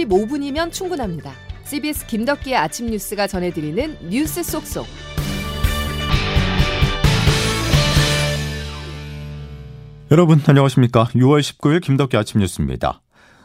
15분이면 충분합니다. CBS 김덕기의 아침 뉴스가 전해드리는 뉴스 속속. 여러분 안녕하십니까? 6월 19일 김덕기 아침 뉴스입니다.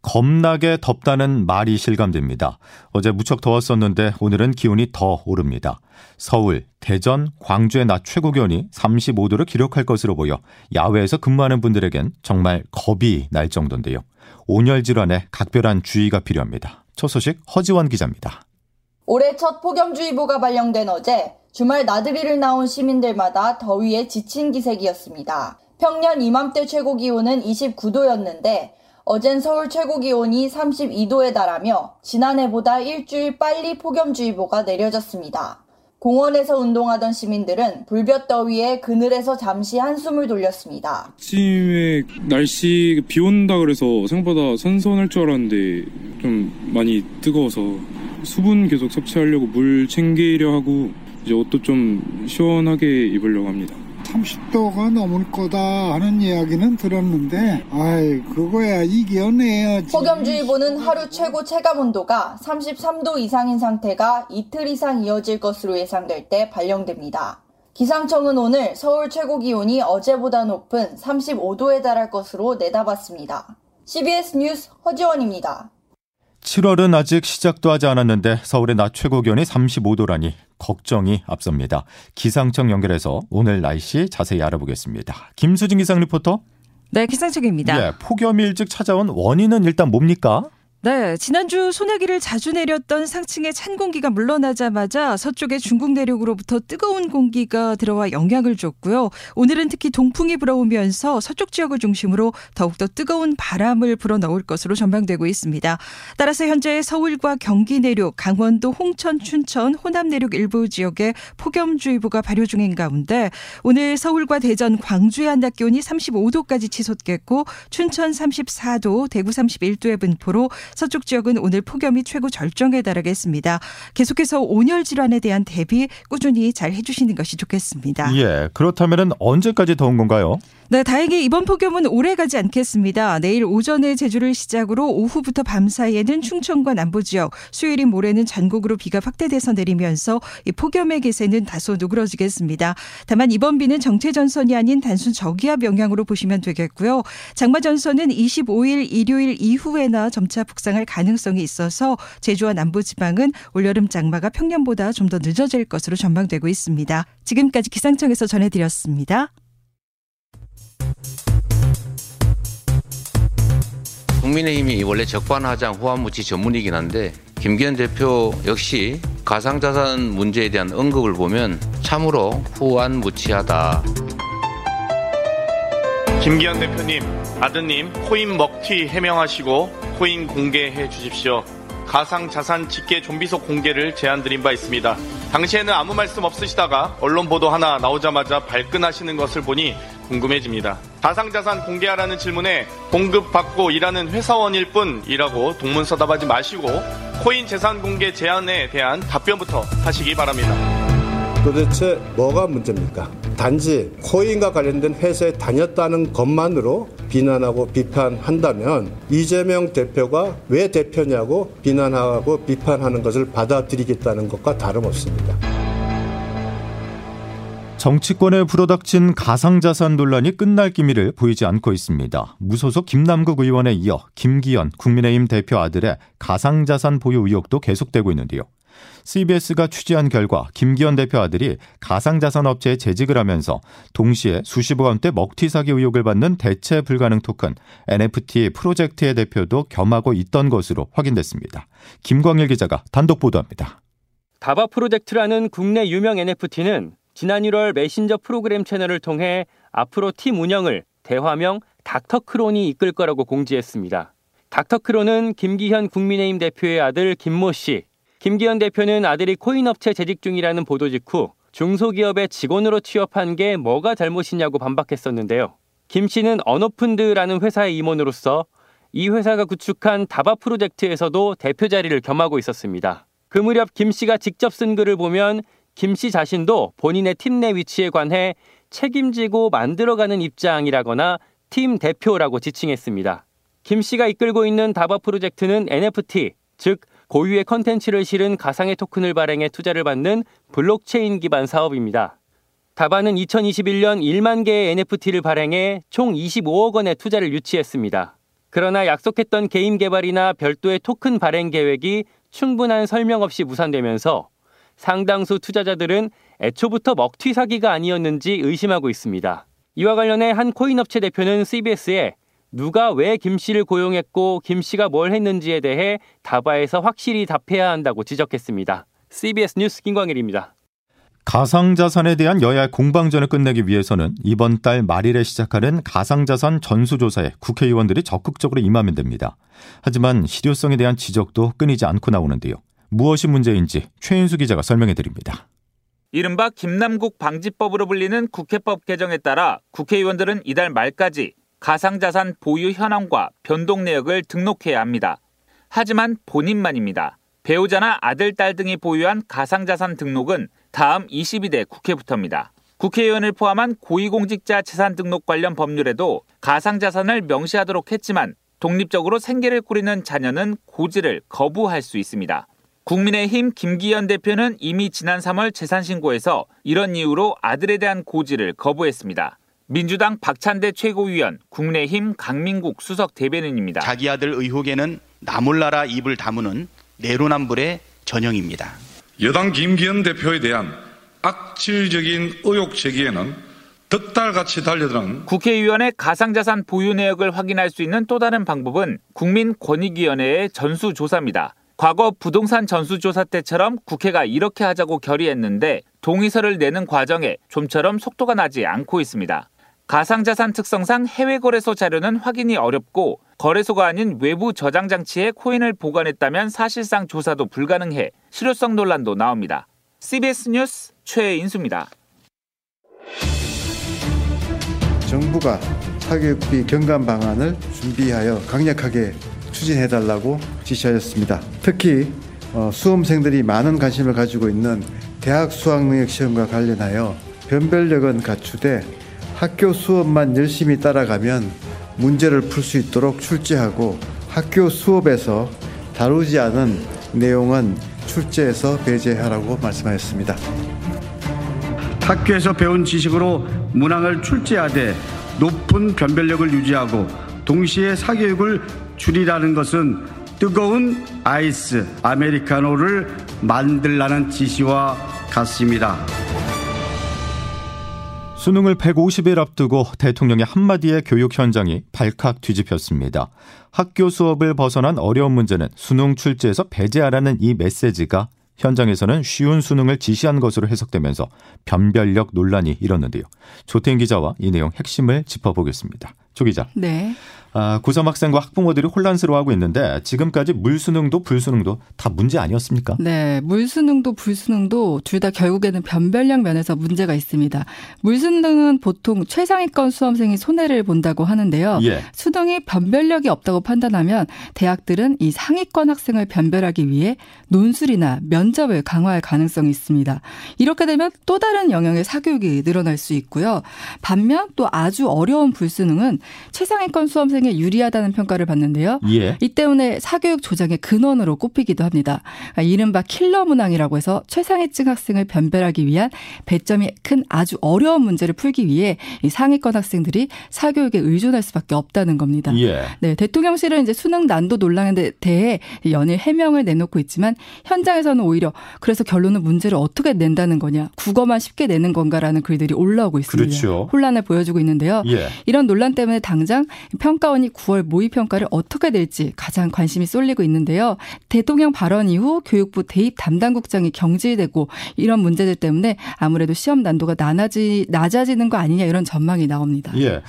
겁나게 덥다는 말이 실감됩니다. 어제 무척 더웠었는데 오늘은 기온이 더 오릅니다. 서울, 대전, 광주의 낮 최고 기온이 35도를 기록할 것으로 보여 야외에서 근무하는 분들에겐 정말 겁이 날 정도인데요. 온열 질환에 각별한 주의가 필요합니다. 첫 소식 허지원 기자입니다. 올해 첫 폭염주의보가 발령된 어제 주말 나들이를 나온 시민들마다 더위에 지친 기색이었습니다. 평년 이맘때 최고 기온은 29도였는데 어젠 서울 최고 기온이 32도에 달하며 지난해보다 일주일 빨리 폭염주의보가 내려졌습니다. 공원에서 운동하던 시민들은 불볕 더위에 그늘에서 잠시 한숨을 돌렸습니다. 아침에 날씨 비 온다 그래서 생각보다 선선할 줄 알았는데 좀 많이 뜨거워서 수분 계속 섭취하려고 물 챙기려 하고 이제 옷도 좀 시원하게 입으려고 합니다. 30도가 넘을 거다 하는 이야기는 들었는데 아이 그거야 이겨내요 폭염주의보는 하루 최고 체감 온도가 33도 이상인 상태가 이틀 이상 이어질 것으로 예상될 때 발령됩니다. 기상청은 오늘 서울 최고 기온이 어제보다 높은 35도에 달할 것으로 내다봤습니다. CBS 뉴스 허지원입니다. 7월은 아직 시작도 하지 않았는데 서울의 낮 최고 기온이 35도라니 걱정이 앞섭니다. 기상청 연결해서 오늘 날씨 자세히 알아보겠습니다. 김수진 기상 리포터. 네, 기상청입니다. 예, 폭염이 일찍 찾아온 원인은 일단 뭡니까? 네, 지난주 소나기를 자주 내렸던 상층의 찬 공기가 물러나자마자 서쪽의 중국 내륙으로부터 뜨거운 공기가 들어와 영향을 줬고요. 오늘은 특히 동풍이 불어오면서 서쪽 지역을 중심으로 더욱더 뜨거운 바람을 불어넣을 것으로 전망되고 있습니다. 따라서 현재 서울과 경기 내륙, 강원도, 홍천, 춘천, 호남 내륙 일부 지역에 폭염주의보가 발효 중인 가운데 오늘 서울과 대전, 광주의 한낮 기온이 35도까지 치솟겠고 춘천 34도, 대구 31도의 분포로 서쪽 지역은 오늘 폭염이 최고 절정에 달하겠습니다. 계속해서 온열 질환에 대한 대비 꾸준히 잘 해주시는 것이 좋겠습니다. 예, 그렇다면 언제까지 더운 건가요? 네, 다행히 이번 폭염은 오래 가지 않겠습니다. 내일 오전에 제주를 시작으로 오후부터 밤 사이에는 충청과 남부 지역, 수요일인 모레는 전국으로 비가 확대돼서 내리면서 이 폭염의 기세는 다소 누그러지겠습니다. 다만 이번 비는 정체 전선이 아닌 단순 저기압 영향으로 보시면 되겠고요. 장마 전선은 25일 일요일 이후에나 점차 북상할 가능성이 있어서 제주와 남부 지방은 올여름 장마가 평년보다 좀 더 늦어질 것으로 전망되고 있습니다. 지금까지 기상청에서 전해드렸습니다. 국민의힘이 원래 적반하장 후한무치 전문이긴 한데 김기현 대표 역시 가상자산 문제에 대한 언급을 보면 참으로 후한무치하다. 김기현 대표님, 아드님 코인 먹튀 해명하시고 코인 공개해 주십시오. 가상 자산 직계 좀비속 공개를 제안드린 바 있습니다. 당시에는 아무 말씀 없으시다가 언론 보도 하나 나오자마자 발끈하시는 것을 보니 궁금해집니다. 가상 자산 공개하라는 질문에 공급 받고 일하는 회사원일 뿐이라고 동문서답하지 마시고 코인 재산 공개 제안에 대한 답변부터 하시기 바랍니다. 도대체 뭐가 문제입니까? 단지 코인과 관련된 회사에 다녔다는 것만으로 비난하고 비판한다면 이재명 대표가 왜 대표냐고 비난하고 비판하는 것을 받아들이겠다는 것과 다름없습니다. 정치권에 불어닥친 가상자산 논란이 끝날 기미를 보이지 않고 있습니다. 무소속 김남국 의원에 이어 김기현 국민의힘 대표 아들의 가상자산 보유 의혹도 계속되고 있는데요. CBS가 취재한 결과 김기현 대표 아들이 가상자산 업체에 재직을 하면서 동시에 수십억 원대 먹튀 사기 의혹을 받는 대체 불가능 토큰 NFT 프로젝트의 대표도 겸하고 있던 것으로 확인됐습니다. 김광일 기자가 단독 보도합니다. 다바 프로젝트라는 국내 유명 NFT는 지난 1월 메신저 프로그램 채널을 통해 앞으로 팀 운영을 대화명 닥터크론이 이끌 거라고 공지했습니다. 닥터크론은 김기현 국민의힘 대표의 아들 김모 씨, 김기현 대표는 아들이 코인업체 재직 중이라는 보도 직후 중소기업의 직원으로 취업한 게 뭐가 잘못이냐고 반박했었는데요. 김 씨는 언어푼드라는 회사의 임원으로서 이 회사가 구축한 다바 프로젝트에서도 대표 자리를 겸하고 있었습니다. 그 무렵 김 씨가 직접 쓴 글을 보면 김 씨 자신도 본인의 팀 내 위치에 관해 책임지고 만들어가는 입장이라거나 팀 대표라고 지칭했습니다. 김 씨가 이끌고 있는 다바 프로젝트는 NFT, 즉 고유의 컨텐츠를 실은 가상의 토큰을 발행해 투자를 받는 블록체인 기반 사업입니다. 다바는 2021년 1만 개의 NFT를 발행해 총 25억 원의 투자를 유치했습니다. 그러나 약속했던 게임 개발이나 별도의 토큰 발행 계획이 충분한 설명 없이 무산되면서 상당수 투자자들은 애초부터 먹튀 사기가 아니었는지 의심하고 있습니다. 이와 관련해 한 코인 업체 대표는 CBS에 누가 왜 김 씨를 고용했고 김 씨가 뭘 했는지에 대해 다바에서 확실히 답해야 한다고 지적했습니다. CBS 뉴스 김광일입니다. 가상자산에 대한 여야의 공방전을 끝내기 위해서는 이번 달 말일에 시작하는 가상자산 전수조사에 국회의원들이 적극적으로 임하면 됩니다. 하지만 실효성에 대한 지적도 끊이지 않고 나오는데요. 무엇이 문제인지 최인수 기자가 설명해 드립니다. 이른바 김남국 방지법으로 불리는 국회법 개정에 따라 국회의원들은 이달 말까지 가상자산 보유 현황과 변동 내역을 등록해야 합니다. 하지만 본인만입니다. 배우자나 아들, 딸 등이 보유한 가상자산 등록은 다음 22대 국회부터입니다. 국회의원을 포함한 고위공직자 재산 등록 관련 법률에도 가상자산을 명시하도록 했지만 독립적으로 생계를 꾸리는 자녀는 고지를 거부할 수 있습니다. 국민의힘 김기현 대표는 이미 지난 3월 재산신고에서 이런 이유로 아들에 대한 고지를 거부했습니다. 민주당 박찬대 최고위원, 국민의힘 강민국 수석 대변인입니다. 자기 아들 의혹에는 나몰라라 입을 다무는 내로남불의 전형입니다. 여당 김기현 대표에 대한 악질적인 의혹 제기에는 덕달같이 달려드는 국회의원의 가상자산 보유 내역을 확인할 수 있는 또 다른 방법은 국민권익위원회의 전수조사입니다. 과거 부동산 전수조사 때처럼 국회가 이렇게 하자고 결의했는데 동의서를 내는 과정에 좀처럼 속도가 나지 않고 있습니다. 가상자산 특성상 해외 거래소 자료는 확인이 어렵고 거래소가 아닌 외부 저장 장치에 코인을 보관했다면 사실상 조사도 불가능해 실효성 논란도 나옵니다. CBS 뉴스 최인수입니다. 정부가 사교육비 경감 방안을 준비하여 강력하게 추진해달라고 지시하였습니다. 특히 어, 수험생들이 많은 관심을 가지고 있는 대학 수학능력 시험과 관련하여 변별력은 갖추되 학교 수업만 열심히 따라가면 문제를 풀 수 있도록 출제하고 학교 수업에서 다루지 않은 내용은 출제해서 배제하라고 말씀하였습니다. 학교에서 배운 지식으로 문항을 출제하되 높은 변별력을 유지하고 동시에 사교육을 줄이라는 것은 뜨거운 아이스 아메리카노를 만들라는 지시와 같습니다. 수능을 150일 앞두고 대통령의 한마디의 교육 현장이 발칵 뒤집혔습니다. 학교 수업을 벗어난 어려운 문제는 수능 출제에서 배제하라는 이 메시지가 현장에서는 쉬운 수능을 지시한 것으로 해석되면서 변별력 논란이 일었는데요. 조태인 기자와 이 내용 핵심을 짚어보겠습니다. 조 기자. 네. 아, 고3 학생과 학부모들이 혼란스러워하고 있는데 지금까지 물수능도 불수능도 다 문제 아니었습니까? 네, 물수능도 불수능도 둘 다 결국에는 변별력 면에서 문제가 있습니다. 물수능은 보통 최상위권 수험생이 손해를 본다고 하는데요. 예. 수능이 변별력이 없다고 판단하면 대학들은 이 상위권 학생을 변별하기 위해 논술이나 면접을 강화할 가능성이 있습니다. 이렇게 되면 또 다른 영역의 사교육이 늘어날 수 있고요. 반면 또 아주 어려운 불수능은 최상위권 수험생이 학생에 유리하다는 평가를 받는데요. 예. 이 때문에 사교육 조장의 근원으로 꼽히기도 합니다. 그러니까 이른바 킬러 문항이라고 해서 최상위층 학생을 변별하기 위한 배점이 큰 아주 어려운 문제를 풀기 위해 이 상위권 학생들이 사교육에 의존할 수밖에 없다는 겁니다. 예. 네, 대통령실은 이제 수능 난도 논란에 대해 연일 해명을 내놓고 있지만 현장에서는 오히려 그래서 결론은 문제를 어떻게 낸다는 거냐, 국어만 쉽게 내는 건가라는 글들이 올라오고 있습니다. 그렇죠. 혼란을 보여주고 있는데요. 예. 이런 논란 때문에 당장 평가원이 9월 모의 평가를 어떻게 될지 가장 관심이 쏠리고 있는데요. 대통령 발언 이후 교육부 대입 담당국장이 경질되고 이런 문제들 때문에 아무래도 시험 난도가 낮아지, 낮아지는 거 아니냐 이런 전망이 나옵니다. 예.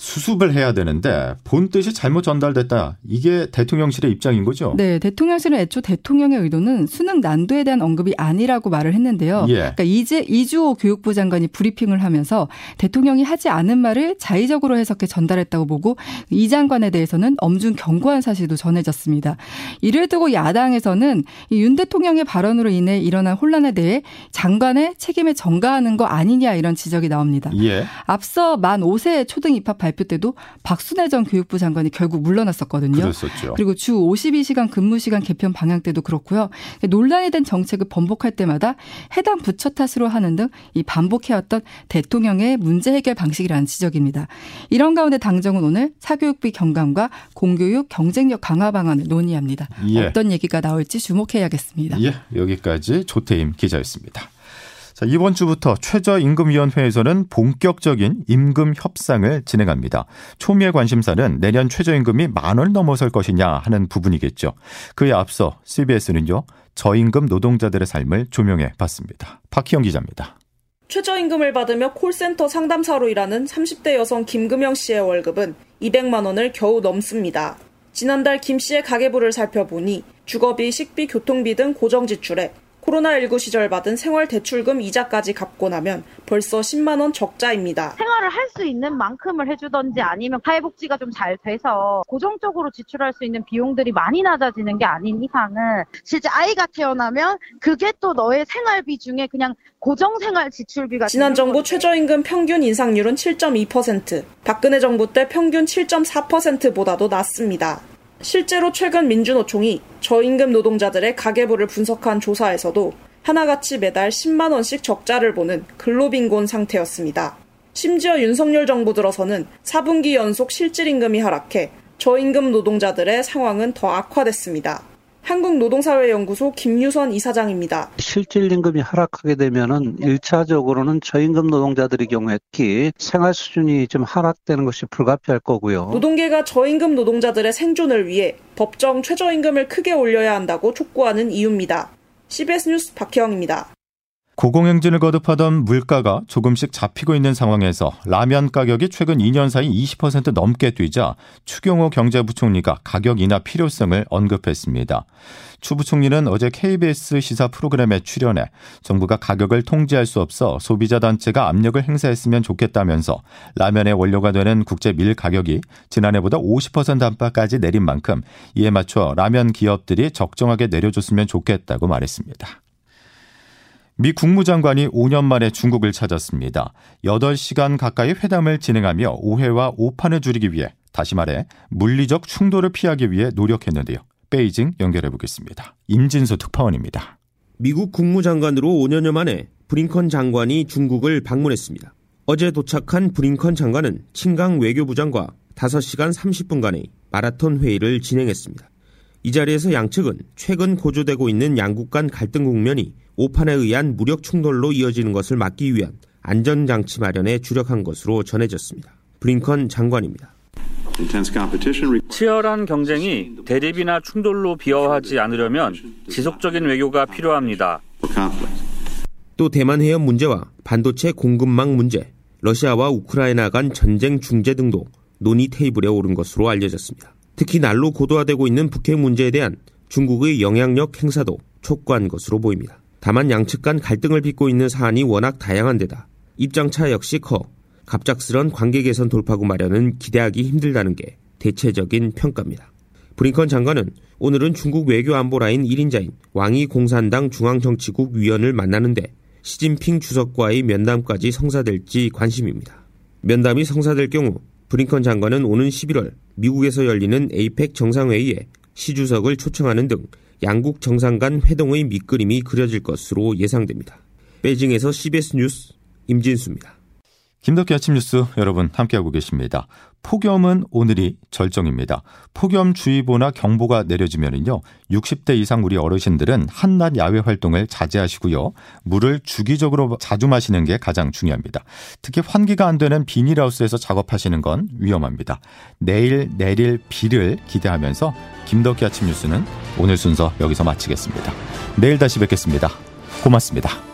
수습을 해야 되는데 본 뜻이 잘못 전달됐다. 이게 대통령실의 입장인 거죠? 네, 대통령실은 애초 대통령의 의도는 수능 난도에 대한 언급이 아니라고 말을 했는데요. 예. 그러니까 이제 이주호 교육부 장관이 브리핑을 하면서 대통령이 하지 않은 말을 자의적으로 해석해 전달했다고 보고 이 장관에 대해서는 엄중 경고한 사실도 전해졌습니다. 이를 두고 야당에서는 윤 대통령의 발언으로 인해 일어난 혼란에 대해 장관의 책임을 전가하는 거 아니냐 이런 지적이 나옵니다. 예. 앞서 만 5세 초등 입학 발 발표 때도 박순애 전 교육부 장관이 결국 물러났었거든요. 그랬었죠. 그리고 주 52시간 근무 시간 개편 방향 때도 그렇고요. 논란이 된 정책을 번복할 때마다 해당 부처 탓으로 하는 등 이 반복해왔던 대통령의 문제 해결 방식이라는 지적입니다. 이런 가운데 당정은 오늘 사교육비 경감과 공교육 경쟁력 강화 방안을 논의합니다. 예. 어떤 얘기가 나올지 주목해야겠습니다. 예, 여기까지 조태임 기자였습니다. 자, 이번 주부터 최저임금위원회에서는 본격적인 임금 협상을 진행합니다. 초미의 관심사는 내년 최저임금이 만원 넘어설 것이냐 하는 부분이겠죠. 그에 앞서 CBS는요, 저임금 노동자들의 삶을 조명해 봤습니다. 박희영 기자입니다. 최저임금을 받으며 콜센터 상담사로 일하는 30대 여성 김금영 씨의 월급은 200만 원을 겨우 넘습니다. 지난달 김 씨의 가계부를 살펴보니 주거비, 식비, 교통비 등 고정 지출에 코로나19 시절 받은 생활 대출금 이자까지 갚고 나면 벌써 10만 원 적자입니다. 생활을 할 수 있는 만큼을 해주던지 아니면 사회복지가 좀 잘 돼서 고정적으로 지출할 수 있는 비용들이 많이 낮아지는 게 아닌 이상은 실제 아이가 태어나면 그게 또 너의 생활비 중에 그냥 고정 생활 지출비가 지난 정부 최저임금 평균 인상률은 7.2%, 박근혜 정부 때 평균 7.4%보다도 낮습니다. 실제로 최근 민주노총이 저임금 노동자들의 가계부를 분석한 조사에서도 하나같이 매달 10만 원씩 적자를 보는 근로빈곤 상태였습니다. 심지어 윤석열 정부 들어서는 4분기 연속 실질임금이 하락해 저임금 노동자들의 상황은 더 악화됐습니다. 한국노동사회연구소 김유선 이사장입니다. 실질 임금이 하락하게 되면은 1차적으로는 저임금 노동자들의 경우에 특히 생활 수준이 좀 하락되는 것이 불가피할 거고요. 노동계가 저임금 노동자들의 생존을 위해 법정 최저임금을 크게 올려야 한다고 촉구하는 이유입니다. CBS 뉴스 박혜영입니다. 고공행진을 거듭하던 물가가 조금씩 잡히고 있는 상황에서 라면 가격이 최근 2년 사이 20% 넘게 뛰자 추경호 경제부총리가 가격 인하 필요성을 언급했습니다. 추 부총리는 어제 KBS 시사 프로그램에 출연해 정부가 가격을 통제할 수 없어 소비자 단체가 압력을 행사했으면 좋겠다면서 라면의 원료가 되는 국제 밀 가격이 지난해보다 50% 안팎까지 내린 만큼 이에 맞춰 라면 기업들이 적정하게 내려줬으면 좋겠다고 말했습니다. 미 국무장관이 5년 만에 중국을 찾았습니다. 8시간 가까이 회담을 진행하며 오해와 오판을 줄이기 위해 다시 말해 물리적 충돌을 피하기 위해 노력했는데요. 베이징 연결해 보겠습니다. 임진수 특파원입니다. 미국 국무장관으로 5년여 만에 브링컨 장관이 중국을 방문했습니다. 어제 도착한 브링컨 장관은 친강 외교부장과 5시간 30분간의 마라톤 회의를 진행했습니다. 이 자리에서 양측은 최근 고조되고 있는 양국 간 갈등 국면이 오판에 의한 무력 충돌로 이어지는 것을 막기 위한 안전장치 마련에 주력한 것으로 전해졌습니다. 브링컨 장관입니다. 치열한 경쟁이 대립이나 충돌로 비화하지 않으려면 지속적인 외교가 필요합니다. 또 대만 해협 문제와 반도체 공급망 문제, 러시아와 우크라이나 간 전쟁 중재 등도 논의 테이블에 오른 것으로 알려졌습니다. 특히 날로 고도화되고 있는 북핵 문제에 대한 중국의 영향력 행사도 촉구한 것으로 보입니다. 다만 양측 간 갈등을 빚고 있는 사안이 워낙 다양한 데다 입장차 역시 커 갑작스런 관계 개선 돌파구 마련은 기대하기 힘들다는 게 대체적인 평가입니다. 브링컨 장관은 오늘은 중국 외교안보라인 1인자인 왕이 공산당 중앙정치국 위원을 만나는데 시진핑 주석과의 면담까지 성사될지 관심입니다. 면담이 성사될 경우 브링컨 장관은 오는 11월 미국에서 열리는 에이펙 정상회의에 시 주석을 초청하는 등 양국 정상 간 회동의 밑그림이 그려질 것으로 예상됩니다. 베이징에서 CBS 뉴스 임진수입니다. 김덕기 아침 뉴스 여러분 함께하고 계십니다. 폭염은 오늘이 절정입니다. 폭염주의보나 경보가 내려지면은요, 60대 이상 우리 어르신들은 한낮 야외 활동을 자제하시고요, 물을 주기적으로 자주 마시는 게 가장 중요합니다. 특히 환기가 안 되는 비닐하우스에서 작업하시는 건 위험합니다. 내일 내릴 비를 기대하면서 김덕기 아침 뉴스는 오늘 순서 여기서 마치겠습니다. 내일 다시 뵙겠습니다. 고맙습니다.